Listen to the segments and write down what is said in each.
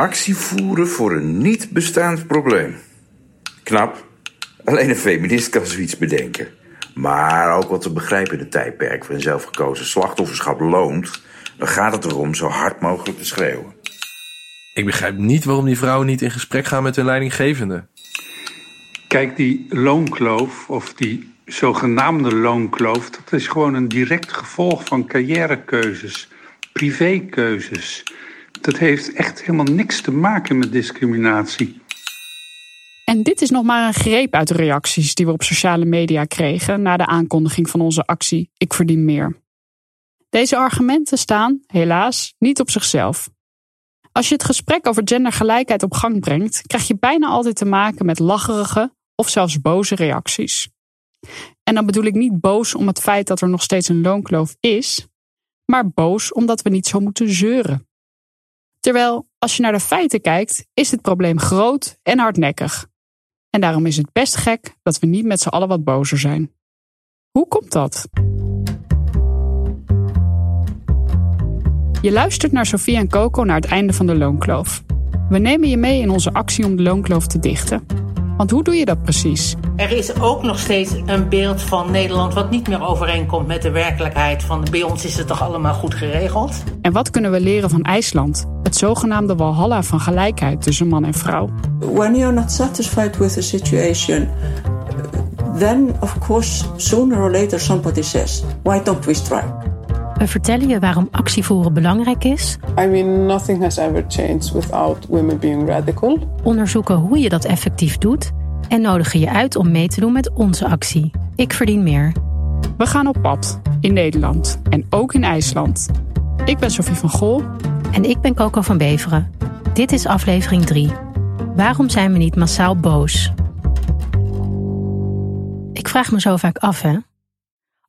Actie voeren voor een niet bestaand probleem. Knap. Alleen een feminist kan zoiets bedenken. Maar ook wat te begrijpen in het tijdperk waarin zelfgekozen slachtofferschap loont... dan gaat het erom zo hard mogelijk te schreeuwen. Ik begrijp niet waarom die vrouwen niet in gesprek gaan met hun leidinggevende. Kijk, die loonkloof, of die zogenaamde loonkloof... dat is gewoon een direct gevolg van carrièrekeuzes, privékeuzes. Dat heeft echt helemaal niks te maken met discriminatie. En dit is nog maar een greep uit de reacties die we op sociale media kregen na de aankondiging van onze actie Ik verdien meer. Deze argumenten staan, helaas, niet op zichzelf. Als je het gesprek over gendergelijkheid op gang brengt, krijg je bijna altijd te maken met lacherige of zelfs boze reacties. En dan bedoel ik niet boos om het feit dat er nog steeds een loonkloof is, maar boos omdat we niet zo moeten zeuren. Terwijl, als je naar de feiten kijkt, is het probleem groot en hardnekkig. En daarom is het best gek dat we niet met z'n allen wat bozer zijn. Hoe komt dat? Je luistert naar Sofie en Coco naar het einde van de loonkloof. We nemen je mee in onze actie om de loonkloof te dichten. Want hoe doe je dat precies? Er is ook nog steeds een beeld van Nederland wat niet meer overeenkomt met de werkelijkheid. Van bij ons is het toch allemaal goed geregeld? En wat kunnen we leren van IJsland? Het zogenaamde walhalla van gelijkheid tussen man en vrouw. When you're not satisfied with the situation, then of course sooner or later somebody says, why don't we strike? We vertellen je waarom actievoeren belangrijk is. I mean, nothing has ever changed without women being radical. Onderzoeken hoe je dat effectief doet. En nodigen je uit om mee te doen met onze actie. Ik verdien meer. We gaan op pad in Nederland en ook in IJsland. Ik ben Sofie van Gol. En ik ben Coco van Beveren. Dit is aflevering 3. Waarom zijn we niet massaal boos? Ik vraag me zo vaak af, hè?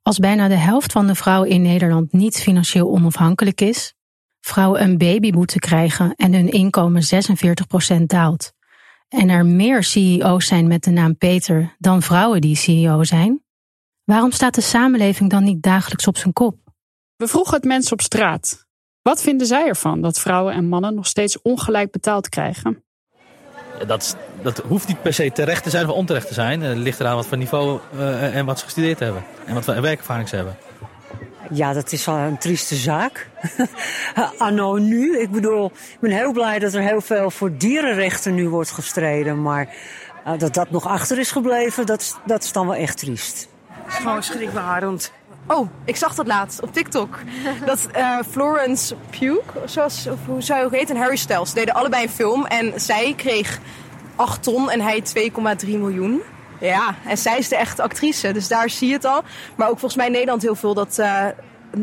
Als bijna de helft van de vrouwen in Nederland niet financieel onafhankelijk is, vrouwen een baby moeten krijgen en hun inkomen 46% daalt, en er meer CEO's zijn met de naam Peter dan vrouwen die CEO zijn, waarom staat de samenleving dan niet dagelijks op zijn kop? We vroegen het mensen op straat. Wat vinden zij ervan dat vrouwen en mannen nog steeds ongelijk betaald krijgen? dat, dat hoeft niet per se terecht te zijn of onterecht te zijn. Het ligt eraan wat voor niveau uh, en wat ze gestudeerd hebben. En wat voor werkervaring ze hebben. Ja, dat is wel een trieste zaak. Anno nu. Ik bedoel, ik ben heel blij dat er heel veel voor dierenrechten nu wordt gestreden. Maar uh, dat dat nog achter is gebleven, dat, dat is dan wel echt triest. Het is gewoon schrikbarend. Oh, ik zag dat laatst op TikTok. dat uh, Florence Pugh, zoals, of hoe zou je ook heet, en Harry Styles deden allebei een film. En zij kreeg 8 ton en hij 2,3 miljoen. Ja, en zij is de echte actrice, dus daar zie je het al. Maar ook volgens mij in Nederland heel veel dat uh,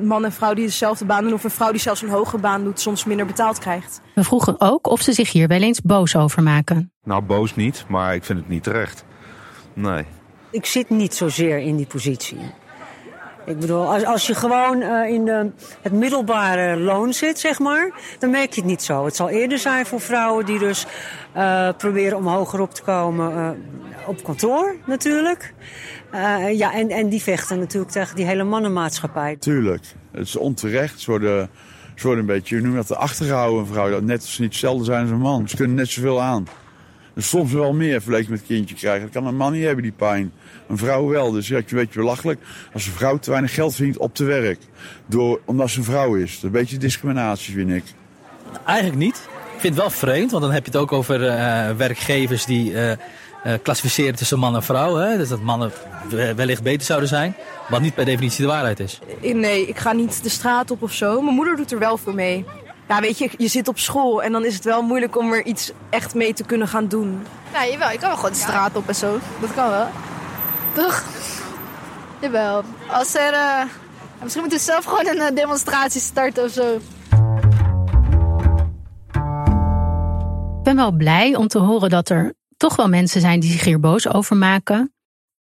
man en vrouw die dezelfde baan doen... of een vrouw die zelfs een hogere baan doet, soms minder betaald krijgt. We vroegen ook of ze zich hier wel eens boos over maken. Nou, boos niet, maar ik vind het niet terecht. Nee. Ik zit niet zozeer in die positie. Ik bedoel, als, als je gewoon uh, in de, het middelbare loon zit, zeg maar, dan merk je het niet zo. Het zal eerder zijn voor vrouwen die dus uh, proberen om hoger op te komen uh, op kantoor natuurlijk. ja, en, en die vechten natuurlijk tegen die hele mannenmaatschappij. Tuurlijk, het is onterecht. Ze worden, een beetje, je noemt dat de achtergehouden vrouw. net als ze niet hetzelfde zijn als een man. Ze kunnen net zoveel aan. Soms wel meer vergeleken met kindje krijgen. Dat kan een man niet hebben, die pijn. Een vrouw wel. Dus ja, je weet je belachelijk. Als een vrouw te weinig geld verdient op te werk. Door, omdat ze een vrouw is. Dat is een beetje discriminatie, vind ik. Eigenlijk niet. Ik vind het wel vreemd, want dan heb je het ook over uh, werkgevers die uh, klassificeren tussen man en vrouw. Hè? Dus dat mannen wellicht beter zouden zijn. Wat niet per definitie de waarheid is. Nee, ik ga niet de straat op of zo. Mijn moeder doet er wel voor mee. Ja, weet je, je zit op school en dan is het wel moeilijk om er iets echt mee te kunnen gaan doen. Ja, jawel. Ik kan wel gewoon de straat op en zo. Dat kan wel. Toch? Jawel. Als er... Uh, misschien moeten we zelf gewoon een uh, demonstratie starten of zo. Ik ben wel blij om te horen dat er toch wel mensen zijn die zich hier boos over maken.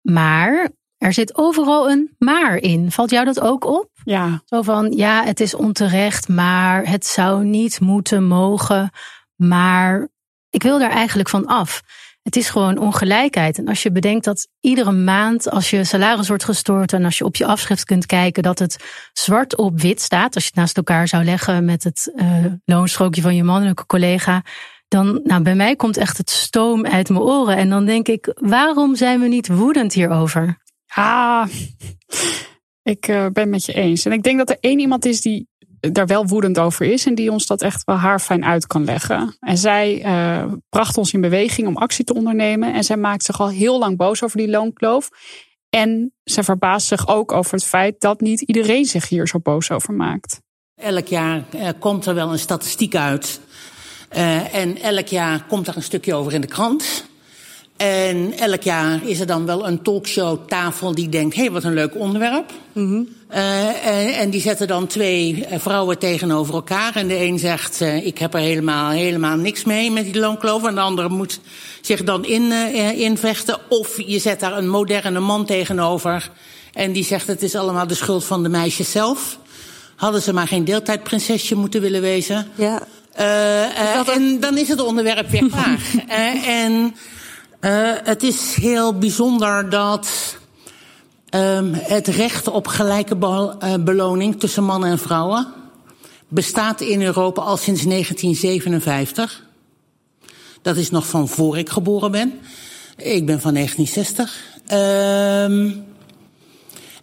Maar er zit overal een maar in. Valt jou dat ook op? Ja. Zo van, ja, het is onterecht, maar het zou niet moeten mogen. Maar ik wil daar eigenlijk van af. Het is gewoon ongelijkheid. En als je bedenkt dat iedere maand, als je salaris wordt gestort en als je op je afschrift kunt kijken, dat het zwart op wit staat, als je het naast elkaar zou leggen met het uh, loonstrookje van je mannelijke collega, dan, nou, bij mij komt echt het stoom uit mijn oren. En dan denk ik, waarom zijn we niet woedend hierover? Ah, ik uh, ben met je eens. En ik denk dat er één iemand is die daar wel woedend over is en die ons dat echt wel haarfijn uit kan leggen. En zij uh, bracht ons in beweging om actie te ondernemen. En zij maakt zich al heel lang boos over die loonkloof. En ze verbaast zich ook over het feit dat niet iedereen zich hier zo boos over maakt. Elk jaar uh, komt er wel een statistiek uit. Uh, en elk jaar komt er een stukje over in de krant. En elk jaar is er dan wel een talkshow tafel die denkt: hé, hey, wat een leuk onderwerp. Mm -hmm. Uh, en, en, die zetten dan twee vrouwen tegenover elkaar. En de een zegt: uh, ik heb er helemaal, helemaal niks mee met die loonkloof. En de andere moet zich dan in, uh, invechten. Of je zet daar een moderne man tegenover. En die zegt: het is allemaal de schuld van de meisjes zelf. Hadden ze maar geen deeltijdprinsesje moeten willen wezen. Ja. En dan is het onderwerp weer klaar. en. Het is heel bijzonder dat um, het recht op gelijke be uh, beloning tussen mannen en vrouwen bestaat in Europa al sinds 1957. Dat is nog van voor ik geboren ben. Ik ben van 1960. Um,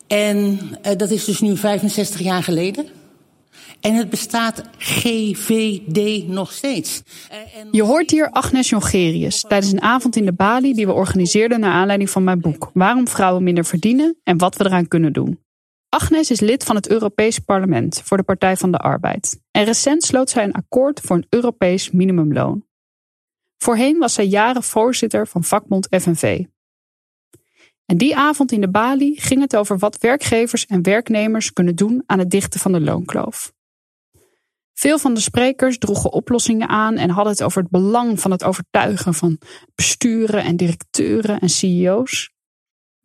en uh, dat is dus nu 65 jaar geleden. En het bestaat GVD nog steeds. Je hoort hier Agnes Jongerius tijdens een avond in de Bali die we organiseerden naar aanleiding van mijn boek Waarom vrouwen minder verdienen en wat we eraan kunnen doen. Agnes is lid van het Europees Parlement voor de Partij van de Arbeid. En recent sloot zij een akkoord voor een Europees minimumloon. Voorheen was zij jaren voorzitter van vakbond FNV. En die avond in de Bali ging het over wat werkgevers en werknemers kunnen doen aan het dichten van de loonkloof. Veel van de sprekers droegen oplossingen aan en hadden het over het belang van het overtuigen van besturen en directeuren en CEO's.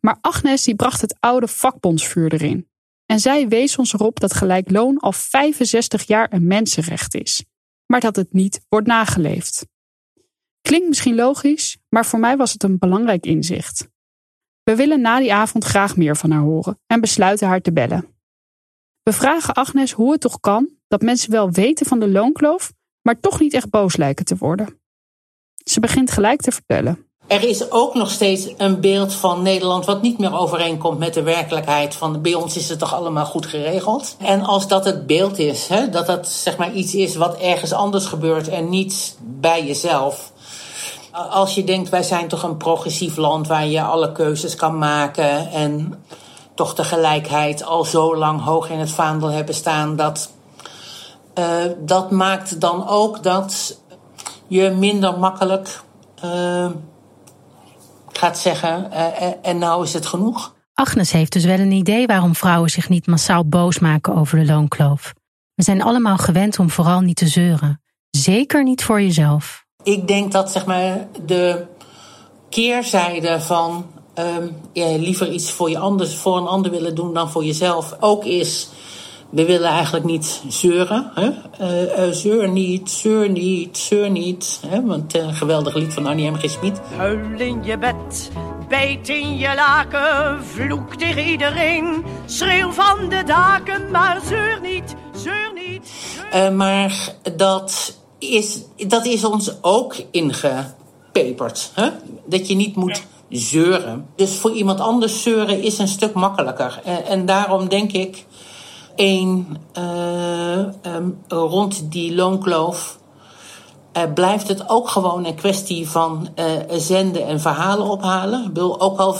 Maar Agnes die bracht het oude vakbondsvuur erin. En zij wees ons erop dat gelijk loon al 65 jaar een mensenrecht is, maar dat het niet wordt nageleefd. Klinkt misschien logisch, maar voor mij was het een belangrijk inzicht. We willen na die avond graag meer van haar horen en besluiten haar te bellen. We vragen Agnes hoe het toch kan dat mensen wel weten van de loonkloof, maar toch niet echt boos lijken te worden. Ze begint gelijk te vertellen. Er is ook nog steeds een beeld van Nederland wat niet meer overeenkomt met de werkelijkheid. Van bij ons is het toch allemaal goed geregeld. En als dat het beeld is, hè, dat dat zeg maar iets is wat ergens anders gebeurt en niet bij jezelf. Als je denkt, wij zijn toch een progressief land waar je alle keuzes kan maken en toch de gelijkheid al zo lang hoog in het vaandel hebben staan dat uh, dat maakt dan ook dat je minder makkelijk uh, gaat zeggen: uh, en nou is het genoeg. Agnes heeft dus wel een idee waarom vrouwen zich niet massaal boos maken over de loonkloof. We zijn allemaal gewend om vooral niet te zeuren. Zeker niet voor jezelf. Ik denk dat zeg maar de keerzijde van uh, ja, liever iets voor, je anders, voor een ander willen doen dan voor jezelf ook is we willen eigenlijk niet zeuren. Hè? Uh, uh, zeur niet, zeur niet, zeur niet. Hè? Want uh, een geweldig lied van Annie M. G. Huil in je bed, bijt in je laken, vloek tegen iedereen. Schreeuw van de daken, maar zeur niet, zeur niet. Zeur... maar dat is, dat is ons ook ingepeperd. Hè? Dat je niet moet zeuren. Dus voor iemand anders zeuren is een stuk makkelijker. En, en daarom denk ik één, uh, um, rond die loonkloof uh, blijft het ook gewoon een kwestie van zenden en verhalen ophalen. Bedoel, ook al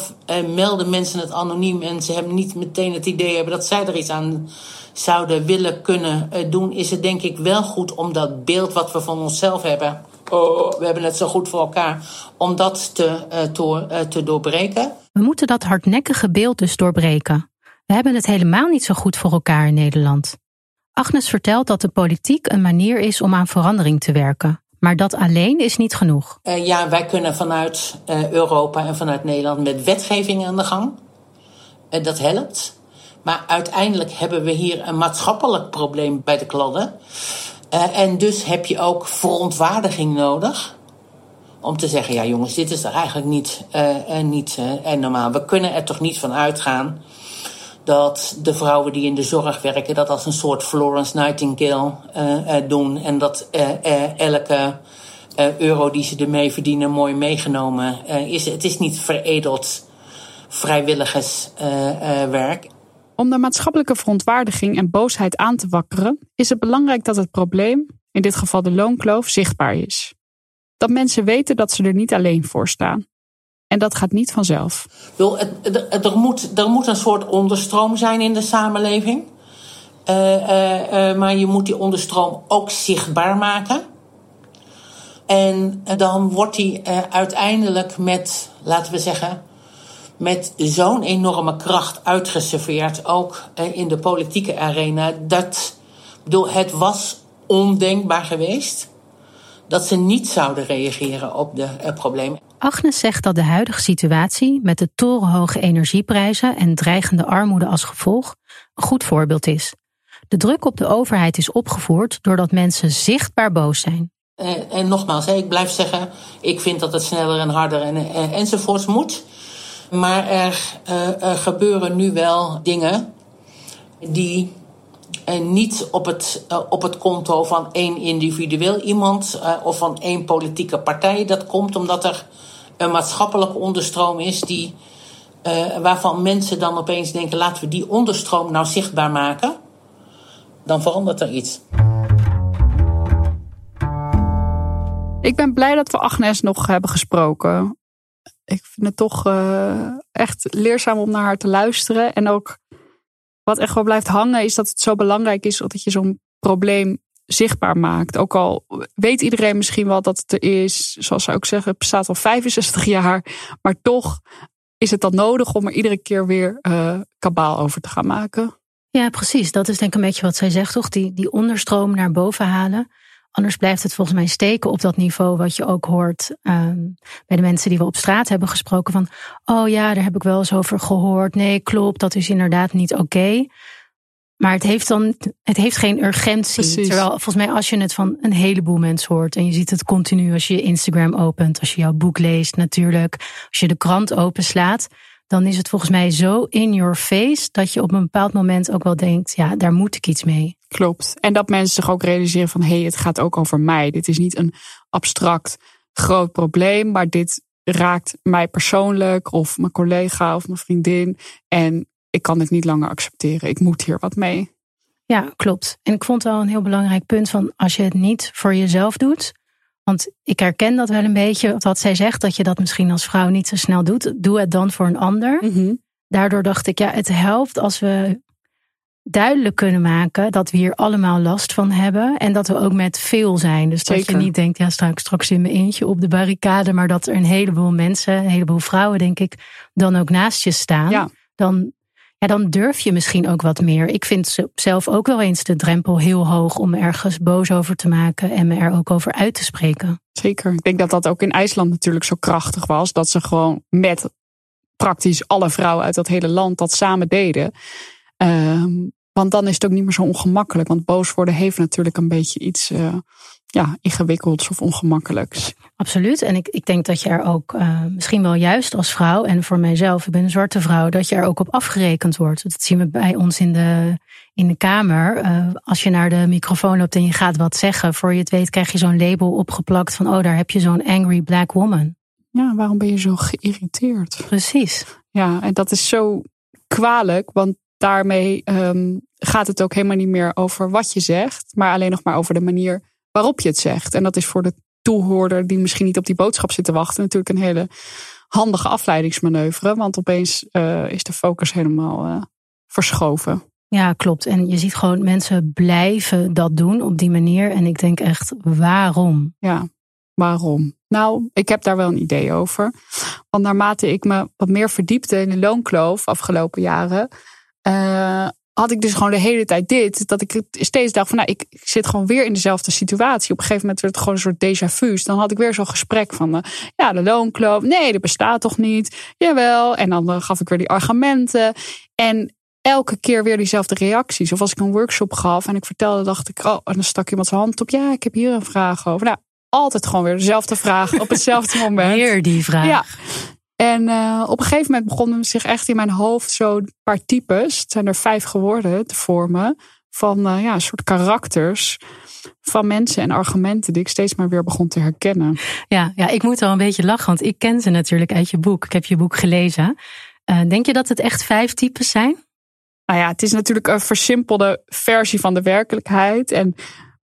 melden mensen het anoniem en ze hebben niet meteen het idee hebben dat zij er iets aan zouden willen kunnen doen, is het denk ik wel goed om dat beeld wat we van onszelf hebben. Oh, we hebben het zo goed voor elkaar. Om dat te, te, te doorbreken. We moeten dat hardnekkige beeld dus doorbreken. We hebben het helemaal niet zo goed voor elkaar in Nederland. Agnes vertelt dat de politiek een manier is om aan verandering te werken. Maar dat alleen is niet genoeg. Uh, ja, wij kunnen vanuit uh, Europa en vanuit Nederland met wetgeving aan de gang. Uh, dat helpt. Maar uiteindelijk hebben we hier een maatschappelijk probleem bij de kladden. En dus heb je ook verontwaardiging nodig. Om te zeggen, ja jongens, dit is er eigenlijk niet, niet normaal. We kunnen er toch niet van uitgaan dat de vrouwen die in de zorg werken dat als een soort Florence Nightingale doen. En dat elke eh, euro die ze ermee verdienen mooi meegenomen eh, is. Het is niet veredeld vrijwilligerswerk. Om de maatschappelijke verontwaardiging en boosheid aan te wakkeren, is het belangrijk dat het probleem, in dit geval de loonkloof, zichtbaar is. Dat mensen weten dat ze er niet alleen voor staan. En dat gaat niet vanzelf. Er, moet, er moet een soort onderstroom zijn in de samenleving. Eh, eh, eh, maar je moet die onderstroom ook zichtbaar maken. En dan wordt die uiteindelijk met, laten we zeggen, met zo'n enorme kracht uitgeserveerd, ook eh, in de politieke arena, dat bedoel, het was ondenkbaar geweest dat ze niet zouden reageren op de eh, problemen. Agnes zegt dat de huidige situatie met de torenhoge energieprijzen en dreigende armoede als gevolg een goed voorbeeld is. De druk op de overheid is opgevoerd doordat mensen zichtbaar boos zijn. En, en nogmaals, ik blijf zeggen, ik vind dat het sneller en harder en, enzovoorts moet. Maar er, eh, er gebeuren nu wel dingen die eh, niet op het, eh, op het konto van één individueel iemand of van één politieke partij. Dat komt omdat er een maatschappelijke onderstroom is die, waarvan mensen dan opeens denken: laten we die onderstroom nou zichtbaar maken. Dan verandert er iets. Ik ben blij dat we Agnes nog hebben gesproken. Ik vind het toch eh, echt leerzaam om naar haar te luisteren. En ook wat echt wel blijft hangen is dat het zo belangrijk is dat je zo'n probleem zichtbaar maakt. Ook al weet iedereen misschien wel dat het er is. Zoals ze ook zeggen, het bestaat al 65 jaar. Maar toch is het dan nodig om er iedere keer weer eh, kabaal over te gaan maken. Ja, precies. Dat is denk ik een beetje wat zij zegt, toch? Die, die onderstroom naar boven halen. Anders blijft het volgens mij steken op dat niveau wat je ook hoort ehm, bij de mensen die we op straat hebben gesproken. Van, oh ja, daar heb ik wel eens over gehoord. Nee, klopt, dat is inderdaad niet oké. Maar het heeft dan, het heeft geen urgentie. Precies. Terwijl volgens mij als je het van een heleboel mensen hoort. En je ziet het continu als je je Instagram opent. Als je jouw boek leest natuurlijk. Als je de krant openslaat. Dan is het volgens mij zo in your face. Dat je op een bepaald moment ook wel denkt. Ja, daar moet ik iets mee. Klopt. En dat mensen zich ook realiseren van hé, hey, het gaat ook over mij. Dit is niet een abstract groot probleem, maar dit raakt mij persoonlijk of mijn collega of mijn vriendin. En ik kan dit niet langer accepteren. Ik moet hier wat mee. Ja, klopt. En ik vond wel een heel belangrijk punt van als je het niet voor jezelf doet. Want ik herken dat wel een beetje, wat zij zegt, dat je dat misschien als vrouw niet zo snel doet. Doe het dan voor een ander. Daardoor dacht ik, ja, het helpt als we duidelijk kunnen maken dat we hier allemaal last van hebben. En dat we ook met veel zijn. Dus dat je niet denkt, ja, sta ik straks in mijn eentje op de barricade. Maar dat er een heleboel mensen, een heleboel vrouwen, denk ik, dan ook naast je staan. Ja. Dan, ja, dan durf je misschien ook wat meer. Ik vind ze- zelf ook wel eens de drempel heel hoog om ergens boos over te maken en me er ook over uit te spreken. Zeker. Ik denk dat dat ook in IJsland natuurlijk zo krachtig was. Dat ze gewoon met praktisch alle vrouwen uit dat hele land dat samen deden. Ehm, want dan is het ook niet meer zo ongemakkelijk. Want boos worden heeft natuurlijk een beetje iets eh, ja, ingewikkelds of ongemakkelijks. Absoluut. En ik, ik denk dat je er ook eh, misschien wel juist als vrouw, en voor mijzelf, ik ben een zwarte vrouw, dat je er ook op afgerekend wordt. Dat zien we bij ons in de, in de Kamer. Eh, als je naar de microfoon loopt en je gaat wat zeggen, voor je het weet krijg je zo'n label opgeplakt van, oh, daar heb je zo'n angry black woman. Ja, waarom ben je zo geïrriteerd? Precies. Ja, en dat is zo kwalijk, want daarmee ehm, gaat het ook helemaal niet meer over wat je zegt, maar alleen nog maar over de manier waarop je het zegt. En dat is voor de toehoorder die misschien niet op die boodschap zit te wachten, natuurlijk een hele handige afleidingsmanoeuvre, want opeens eh, is de focus helemaal eh, verschoven. Ja, klopt. En je ziet gewoon mensen blijven dat doen op die manier. En ik denk echt, waarom? Ja, waarom? Nou, ik heb daar wel een idee over. Want naarmate ik me wat meer verdiepte in de loonkloof afgelopen jaren, eh, had ik dus gewoon de hele tijd dit. Dat ik steeds dacht van, nou, ik, ik zit gewoon weer in dezelfde situatie. Op een gegeven moment werd het gewoon een soort déjà vu's. Dan had ik weer zo'n gesprek van, eh, ja, de loonkloof. Nee, dat bestaat toch niet? Jawel. En dan eh, gaf ik weer die argumenten. En elke keer weer diezelfde reacties. Of als ik een workshop gaf en ik vertelde, dacht ik, oh, en dan stak iemand zijn hand op. Ja, ik heb hier een vraag over. Nou, altijd gewoon weer dezelfde vraag op hetzelfde moment. Weer die vraag. Ja. En uh, op een gegeven moment begonnen zich echt in mijn hoofd zo'n paar types, het zijn er vijf geworden, te vormen. Van uh, ja, een soort karakters. van mensen en argumenten die ik steeds maar weer begon te herkennen. Ja, ja, ik moet wel een beetje lachen, want ik ken ze natuurlijk uit je boek. Ik heb je boek gelezen. Uh, denk je dat het echt vijf types zijn? Nou ja, het is natuurlijk een versimpelde versie van de werkelijkheid. En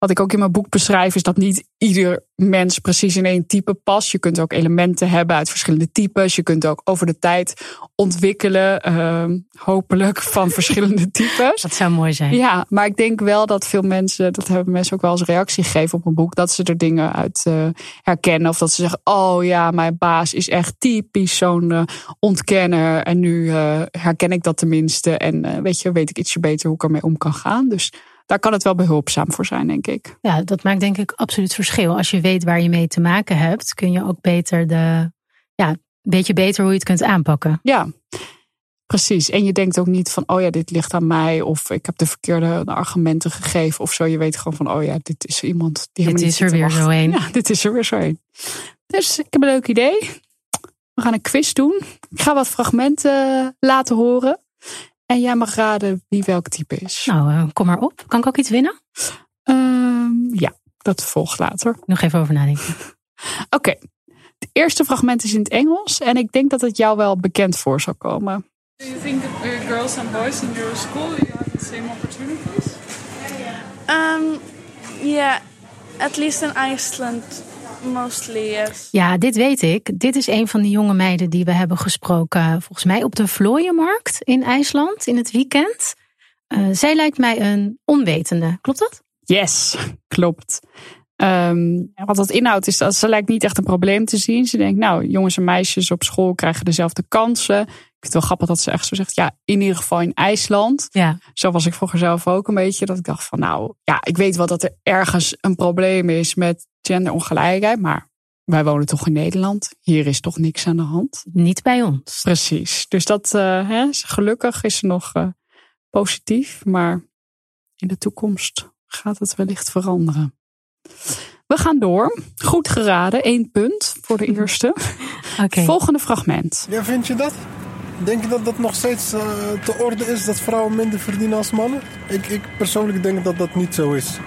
wat ik ook in mijn boek beschrijf, is dat niet ieder mens precies in één type past. Je kunt ook elementen hebben uit verschillende types. Je kunt ook over de tijd ontwikkelen, uh, hopelijk, van verschillende types. Dat zou mooi zijn. Ja, maar ik denk wel dat veel mensen, dat hebben mensen ook wel als reactie gegeven op mijn boek, dat ze er dingen uit uh, herkennen. Of dat ze zeggen, oh ja, mijn baas is echt typisch zo'n uh, ontkenner. En nu uh, herken ik dat tenminste. En weet je, weet ik ietsje beter hoe ik ermee om kan gaan. Dus daar kan het wel behulpzaam voor zijn, denk ik. Ja, dat maakt denk ik absoluut verschil. Als je weet waar je mee te maken hebt, kun je ook beter de, ja, een beetje beter hoe je het kunt aanpakken. Ja, precies. En je denkt ook niet van, oh ja, dit ligt aan mij. Of ik heb de verkeerde argumenten gegeven of zo. Je weet gewoon van, oh ja, dit is iemand die Dit is er weer zo een. Ja, dit is er weer zo een. Dus ik heb een leuk idee. We gaan een quiz doen. Ik ga wat fragmenten laten horen. En jij mag raden wie welk type is. Nou, uh, kom maar op. Kan ik ook iets winnen? Um, ja, dat volgt later. Nog even over nadenken. Oké. Okay. Het eerste fragment is in het Engels. En ik denk dat het jou wel bekend voor zal komen. Do you think that uh, girls and boys in your school you have the same opportunities? Um, yeah, at least in Iceland mostly yes. Ja, dit weet ik. Dit is een van die jonge meiden die we hebben gesproken, volgens mij op de Vlooienmarkt in IJsland in het weekend. Uh, zij lijkt mij een onwetende. Klopt dat? Yes, klopt. Um, wat dat inhoudt is dat ze lijkt niet echt een probleem te zien. Ze denkt, nou, jongens en meisjes op school krijgen dezelfde kansen. Ik vind het wel grappig dat ze echt zo zegt, ja, in ieder geval in IJsland. Ja. Zo was ik vroeger zelf ook een beetje. Dat ik dacht van, nou, ja, ik weet wel dat er ergens een probleem is met genderongelijkheid. Maar wij wonen toch in Nederland. Hier is toch niks aan de hand. Niet bij ons. Precies. Dus dat, uh, hè, gelukkig is ze nog uh, positief. Maar in de toekomst gaat het wellicht veranderen. We gaan door. Goed geraden. Eén punt voor de eerste. Okay. Volgende fragment. Ja, vind je dat? Denk je dat dat nog steeds uh, te orde is dat vrouwen minder verdienen als mannen? Ik, ik persoonlijk denk dat dat niet zo is.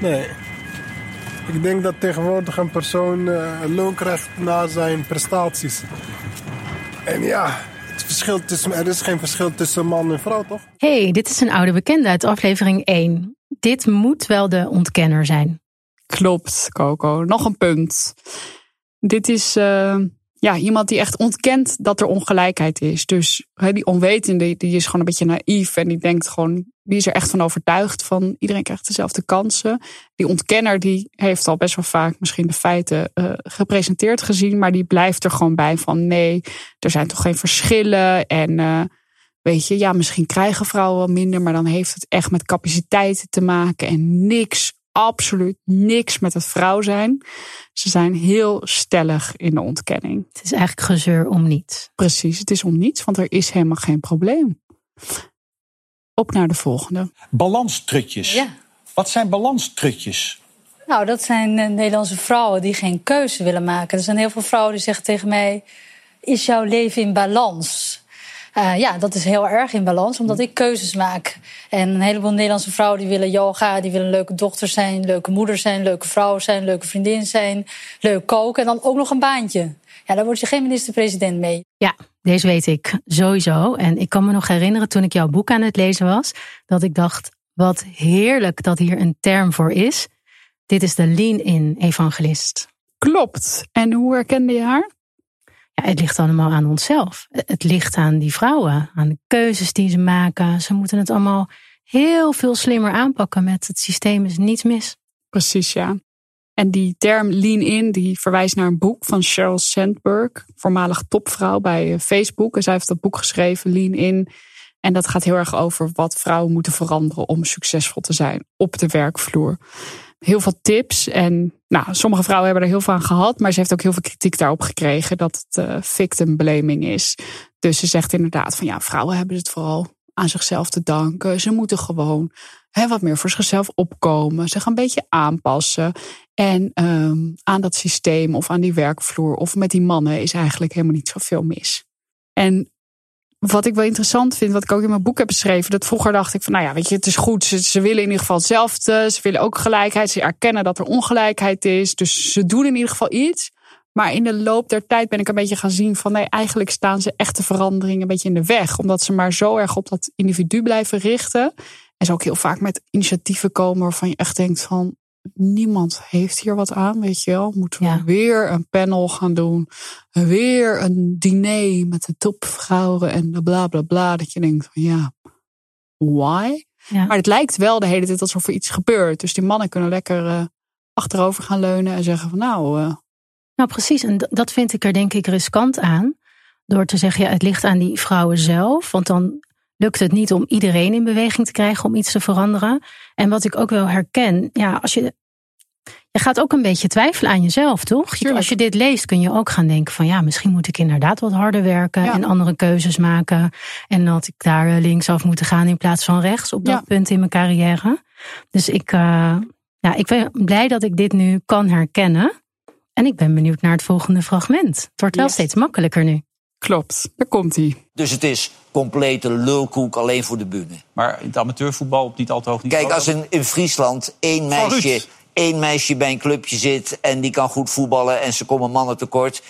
Nee. Ik denk dat tegenwoordig een persoon uh, loon krijgt na zijn prestaties. En ja, het verschil tussen, er is geen verschil tussen man en vrouw, toch? hey, dit is een oude bekende uit aflevering 1. Dit moet wel de ontkenner zijn. Klopt, Coco. Nog een punt. Dit is uh, ja, iemand die echt ontkent dat er ongelijkheid is. Dus die onwetende, die is gewoon een beetje naïef. En die denkt gewoon, die is er echt van overtuigd van iedereen krijgt dezelfde kansen. Die ontkenner, die heeft al best wel vaak misschien de feiten uh, gepresenteerd gezien. Maar die blijft er gewoon bij van nee, er zijn toch geen verschillen. En uh, weet je, ja, misschien krijgen vrouwen wel minder. Maar dan heeft het echt met capaciteiten te maken. En niks absoluut niks met het vrouw zijn. Ze zijn heel stellig in de ontkenning. Het is eigenlijk gezeur om niets. Precies, het is om niets, want er is helemaal geen probleem. Op naar de volgende. Balanstrutjes. Ja. Wat zijn balanstrutjes? Nou, dat zijn Nederlandse vrouwen die geen keuze willen maken. Er zijn heel veel vrouwen die zeggen tegen mij: Is jouw leven in balans? Uh, ja, dat is heel erg in balans, omdat ik keuzes maak. En een heleboel Nederlandse vrouwen die willen yoga, die willen een leuke dochter zijn, leuke moeder zijn, leuke vrouw zijn, leuke vriendin zijn, leuk koken en dan ook nog een baantje. Ja, daar word je geen minister-president mee. Ja, deze weet ik sowieso. En ik kan me nog herinneren toen ik jouw boek aan het lezen was, dat ik dacht: wat heerlijk dat hier een term voor is. Dit is de lean-in evangelist. Klopt. En hoe herkende je haar? Het ligt allemaal aan onszelf. Het ligt aan die vrouwen, aan de keuzes die ze maken. Ze moeten het allemaal heel veel slimmer aanpakken met het systeem is niets mis. Precies, ja. En die term lean in, die verwijst naar een boek van Sheryl Sandberg, voormalig topvrouw bij Facebook. En zij heeft dat boek geschreven, Lean in. En dat gaat heel erg over wat vrouwen moeten veranderen om succesvol te zijn op de werkvloer. Heel veel tips. En nou, sommige vrouwen hebben er heel veel aan gehad. Maar ze heeft ook heel veel kritiek daarop gekregen dat het uh, victim blaming is. Dus ze zegt inderdaad van ja, vrouwen hebben het vooral aan zichzelf te danken. Ze moeten gewoon hè, wat meer voor zichzelf opkomen. Gaan een beetje aanpassen. En um, aan dat systeem of aan die werkvloer of met die mannen is eigenlijk helemaal niet zoveel mis. En wat ik wel interessant vind, wat ik ook in mijn boek heb beschreven, dat vroeger dacht ik van, nou ja, weet je, het is goed. Ze, ze willen in ieder geval hetzelfde. Ze willen ook gelijkheid. Ze erkennen dat er ongelijkheid is. Dus ze doen in ieder geval iets. Maar in de loop der tijd ben ik een beetje gaan zien van nee, eigenlijk staan ze echte veranderingen een beetje in de weg. Omdat ze maar zo erg op dat individu blijven richten. En ze ook heel vaak met initiatieven komen waarvan je echt denkt van niemand heeft hier wat aan, weet je wel. Moeten we weer een panel gaan doen. Weer een diner met de topvrouwen en de bla bla bla. Dat je denkt van ja, why? Maar het lijkt wel de hele tijd alsof er iets gebeurt. Dus die mannen kunnen lekker uh, achterover gaan leunen en zeggen van nou... Uh, nou precies, en dat vind ik er denk ik riskant aan. Door te zeggen, ja, het ligt aan die vrouwen zelf. Want dan lukt het niet om iedereen in beweging te krijgen om iets te veranderen. En wat ik ook wel herken, ja, als je. Je gaat ook een beetje twijfelen aan jezelf, toch? Als je dit leest, kun je ook gaan denken van ja, misschien moet ik inderdaad wat harder werken en andere keuzes maken. En dat ik daar eh, linksaf moet gaan in plaats van rechts op dat punt in mijn carrière. Dus ik, uh, ja, ik ben blij dat ik dit nu kan herkennen. En ik ben benieuwd naar het volgende fragment. Het wordt wel steeds makkelijker nu. Klopt, daar komt hij. Dus het is complete lulkoek alleen voor de bühne. Maar in het amateurvoetbal op niet al te hoog niveau? Kijk, als in, in Friesland één meisje, één meisje bij een clubje zit... en die kan goed voetballen en ze komen mannen tekort...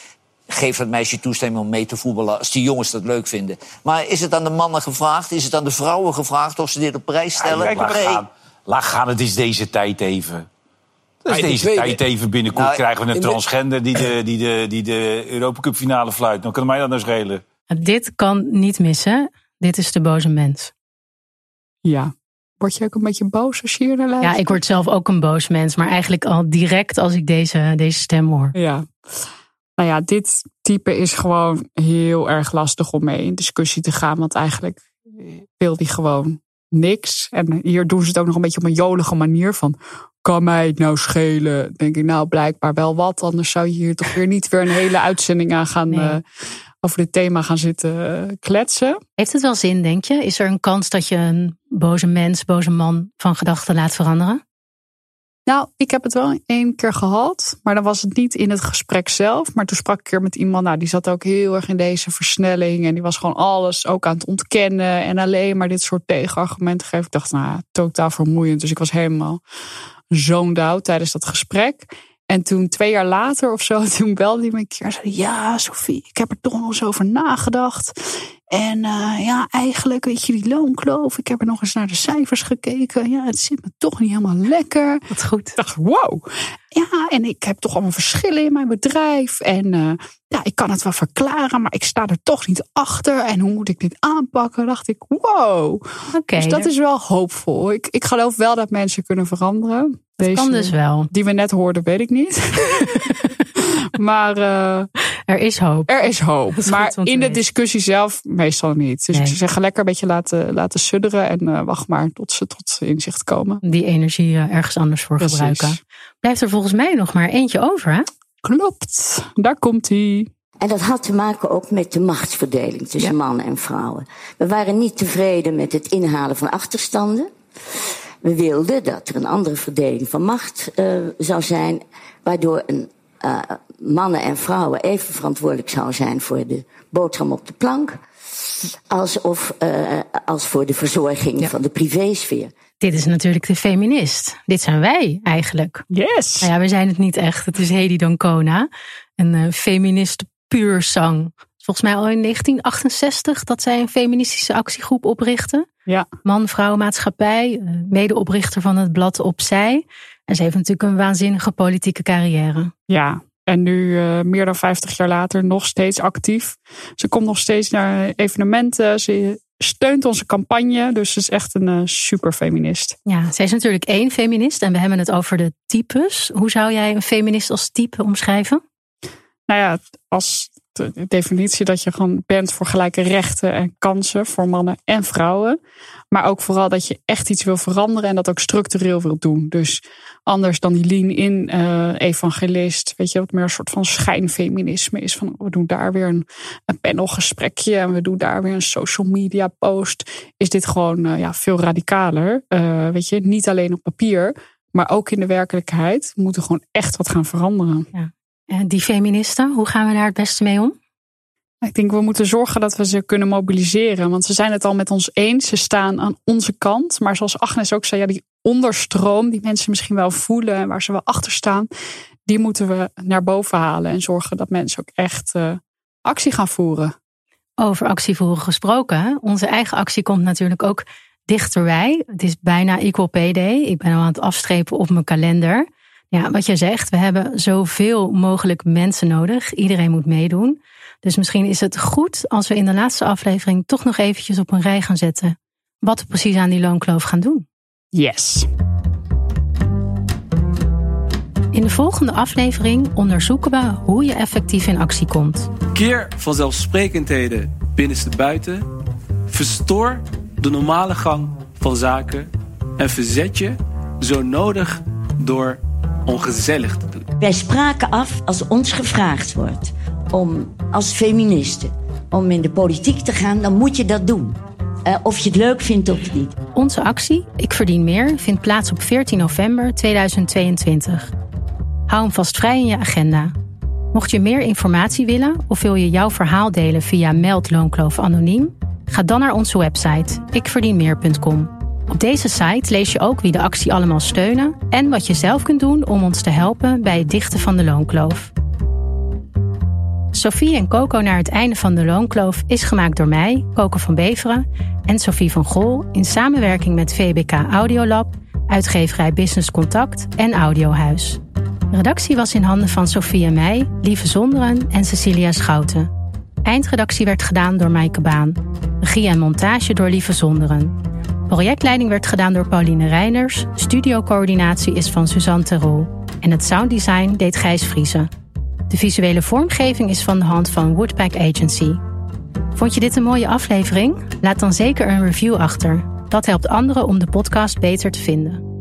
geef dat meisje toestemming om mee te voetballen als die jongens dat leuk vinden. Maar is het aan de mannen gevraagd? Is het aan de vrouwen gevraagd of ze dit op prijs stellen? Ja, laat, gaan. laat gaan, het is deze tijd even. Dus deze tijd even binnenkort nou, krijgen we een transgender die de, die de, die de Europa Cup finale fluit. Dan kan mij dat nou schelen. Dit kan niet missen. Dit is de boze mens. Ja. Word je ook een beetje boos als je hier naar luistert? Ja, ik word zelf ook een boos mens. Maar eigenlijk al direct als ik deze, deze stem hoor. Ja. Nou ja, dit type is gewoon heel erg lastig om mee in discussie te gaan. Want eigenlijk wil die gewoon niks. En hier doen ze het ook nog een beetje op een jolige manier van kan mij het nou schelen? Denk ik, nou, blijkbaar wel wat. Anders zou je hier toch weer niet weer een hele uitzending aan gaan. Uh, over dit thema gaan zitten uh, kletsen. Heeft het wel zin, denk je? Is er een kans dat je een boze mens, boze man van gedachten laat veranderen? Nou, ik heb het wel één keer gehad, maar dan was het niet in het gesprek zelf. Maar toen sprak ik keer met iemand, nou, die zat ook heel erg in deze versnelling. En die was gewoon alles ook aan het ontkennen en alleen maar dit soort tegenargumenten geven. Ik dacht, nou, totaal vermoeiend. Dus ik was helemaal zoned out tijdens dat gesprek. En toen twee jaar later of zo, toen belde hij me keer en zei: Ja, Sophie, ik heb er toch nog eens over nagedacht. En uh, ja, eigenlijk, weet je, die loonkloof. Ik heb er nog eens naar de cijfers gekeken. Ja, het zit me toch niet helemaal lekker. Wat goed. Ik dacht, wow. Ja, en ik heb toch allemaal verschillen in mijn bedrijf. En uh, ja, ik kan het wel verklaren, maar ik sta er toch niet achter. En hoe moet ik dit aanpakken? Dacht ik, wow. Oké. dus dat is wel hoopvol. Ik, ik geloof wel dat mensen kunnen veranderen. Dat kan dus wel. Die we net hoorden, weet ik niet. maar uh, er is hoop. Er is hoop. Maar in de discussie zelf meestal niet. Dus nee. ik zeg lekker een beetje laten, laten sudderen en uh, wacht maar tot ze tot inzicht komen. Die energie ergens anders voor Precies. gebruiken. Blijft er volgens mij nog maar eentje over, hè? Klopt. Daar komt hij. En dat had te maken ook met de machtsverdeling tussen ja. mannen en vrouwen. We waren niet tevreden met het inhalen van achterstanden. We wilden dat er een andere verdeling van macht uh, zou zijn, waardoor een, uh, mannen en vrouwen even verantwoordelijk zouden zijn voor de boterham op de plank, alsof, uh, als voor de verzorging ja. van de privésfeer. Dit is natuurlijk de feminist. Dit zijn wij eigenlijk. Yes. Nou ja, we zijn het niet echt. Het is Hedy Dancona, een feminist puur zang. Volgens mij al in 1968 dat zij een feministische actiegroep oprichtte. Ja. Man, vrouw, maatschappij. Medeoprichter van het blad Opzij. En ze heeft natuurlijk een waanzinnige politieke carrière. Ja, en nu uh, meer dan 50 jaar later nog steeds actief. Ze komt nog steeds naar evenementen. Ze steunt onze campagne. Dus ze is echt een uh, super feminist. Ja, zij is natuurlijk één feminist. En we hebben het over de types. Hoe zou jij een feminist als type omschrijven? Nou ja, als de definitie dat je gewoon bent voor gelijke rechten en kansen voor mannen en vrouwen. Maar ook vooral dat je echt iets wil veranderen en dat ook structureel wil doen. Dus anders dan die lean-in uh, evangelist, weet je, wat meer een soort van schijnfeminisme is. Van we doen daar weer een, een panelgesprekje en we doen daar weer een social media post. Is dit gewoon uh, ja, veel radicaler. Uh, weet je, niet alleen op papier, maar ook in de werkelijkheid. We moeten gewoon echt wat gaan veranderen. Ja. Die feministen, hoe gaan we daar het beste mee om? Ik denk we moeten zorgen dat we ze kunnen mobiliseren. Want ze zijn het al met ons eens. Ze staan aan onze kant. Maar zoals Agnes ook zei, ja, die onderstroom die mensen misschien wel voelen en waar ze wel achter staan, die moeten we naar boven halen en zorgen dat mensen ook echt uh, actie gaan voeren. Over actie voeren gesproken, onze eigen actie komt natuurlijk ook dichterbij. Het is bijna Equal Pay Day. Ik ben al aan het afstrepen op mijn kalender. Ja, wat je zegt, we hebben zoveel mogelijk mensen nodig. Iedereen moet meedoen. Dus misschien is het goed als we in de laatste aflevering toch nog eventjes op een rij gaan zetten. Wat we precies aan die loonkloof gaan doen. Yes. In de volgende aflevering onderzoeken we hoe je effectief in actie komt. Keer vanzelfsprekendheden binnenste buiten. Verstoor de normale gang van zaken. En verzet je zo nodig door ongezellig te doen. Wij spraken af als ons gevraagd wordt om als feministe om in de politiek te gaan, dan moet je dat doen. Uh, of je het leuk vindt of niet. Onze actie, Ik Verdien Meer, vindt plaats op 14 november 2022. Hou hem vast vrij in je agenda. Mocht je meer informatie willen of wil je jouw verhaal delen via Meld Loonkloof Anoniem, ga dan naar onze website ikverdienmeer.com. Op deze site lees je ook wie de actie allemaal steunen en wat je zelf kunt doen om ons te helpen bij het dichten van de loonkloof. Sophie en Coco naar het einde van de loonkloof is gemaakt door mij, Coco van Beveren, en Sophie van Gol in samenwerking met VBK Audiolab, uitgeverij Business Contact en Audiohuis. Redactie was in handen van Sophie en mij, Lieve Zonderen en Cecilia Schouten. Eindredactie werd gedaan door Maaike Baan. Regie en montage door Lieve Zonderen. Projectleiding werd gedaan door Pauline Reiners. Studiocoördinatie is van Suzanne Terol. En het sounddesign deed Gijs Vriezen. De visuele vormgeving is van de hand van Woodpack Agency. Vond je dit een mooie aflevering? Laat dan zeker een review achter. Dat helpt anderen om de podcast beter te vinden.